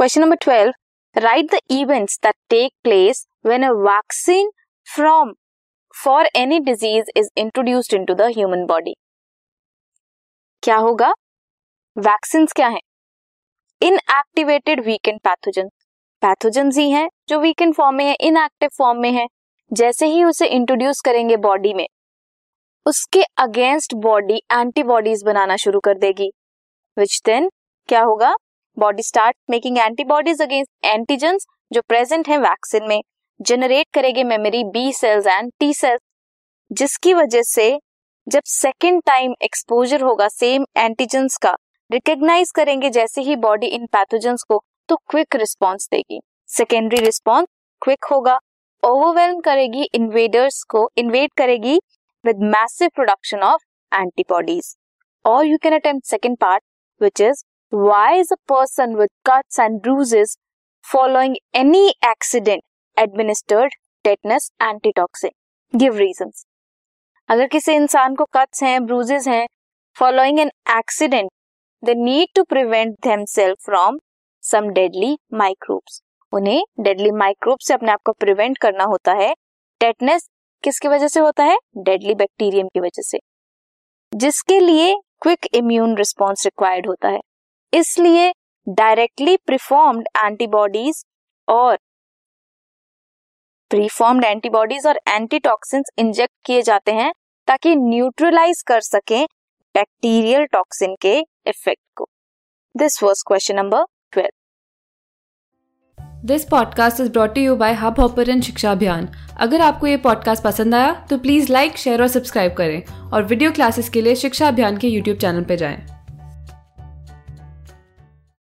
Question number twelve write the events that take place when a vaccine from for any disease is introduced into the human body क्या होगा? Vaccine क्या है? Inactivated weakened pathogen pathogen ही हैं, जो weekend form में है inactive form में है. जैसे ही उसे इंट्रोड्यूस करेंगे बॉडी में, उसके अगेंस्ट बॉडी एंटीबॉडीज बनाना शुरू कर देगी. विच देन क्या होगा? Body start making antibodies against antigens जो प्रेजेंट है वैक्सीन में जनरेट करेगी memory B cells and T cells जिसकी वजह से जब सेकेंड टाइम एक्सपोजर होगा सेम एंटीजेंस का रिकग्नाइज करेंगे जैसे ही बॉडी इन पैथोजेंस को तो क्विक रिस्पॉन्स देगी। सेकेंडरी रिस्पॉन्स क्विक होगा ओवरवेलम करेगी इन्वेडर्स को इन्वेट करेगी with massive production of antibodies और you can attempt second part which is why is a person with cuts and bruises following any accident administered tetanus antitoxin? Give reasons. अगर किसी इंसान को cuts हैं bruises हैं following an accident they need to prevent them self from some deadly microbes उन्हें deadly microbe से अपने आप को प्रिवेंट करना होता है। टेटनेस किसकी वजह से होता है? डेडली बैक्टीरियम की वजह से। जिसके लिए क्विक इम्यून रिस्पॉन्स रिक्वायर्ड होता है। इसलिए डायरेक्टली प्रिफॉर्म्ड एंटीबॉडीज और प्रीफॉर्म्ड एंटीबॉडीज और एंटीटॉक्सिन्स इंजेक्ट किए जाते हैं ताकि न्यूट्रलाइज कर सके बैक्टीरियल टॉक्सिन के इफ़ेक्ट को। This was question number twelve this podcast is brought you by hub hopper शिक्षा अभियान अगर आपको ये पॉडकास्ट पसंद आया तो प्लीज़ लाइक शेयर और सब्सक्राइब करें और वीडियो क्लासेस के लिए शिक्षा अभियान के यूट्यूब चैनल पर जाएँ।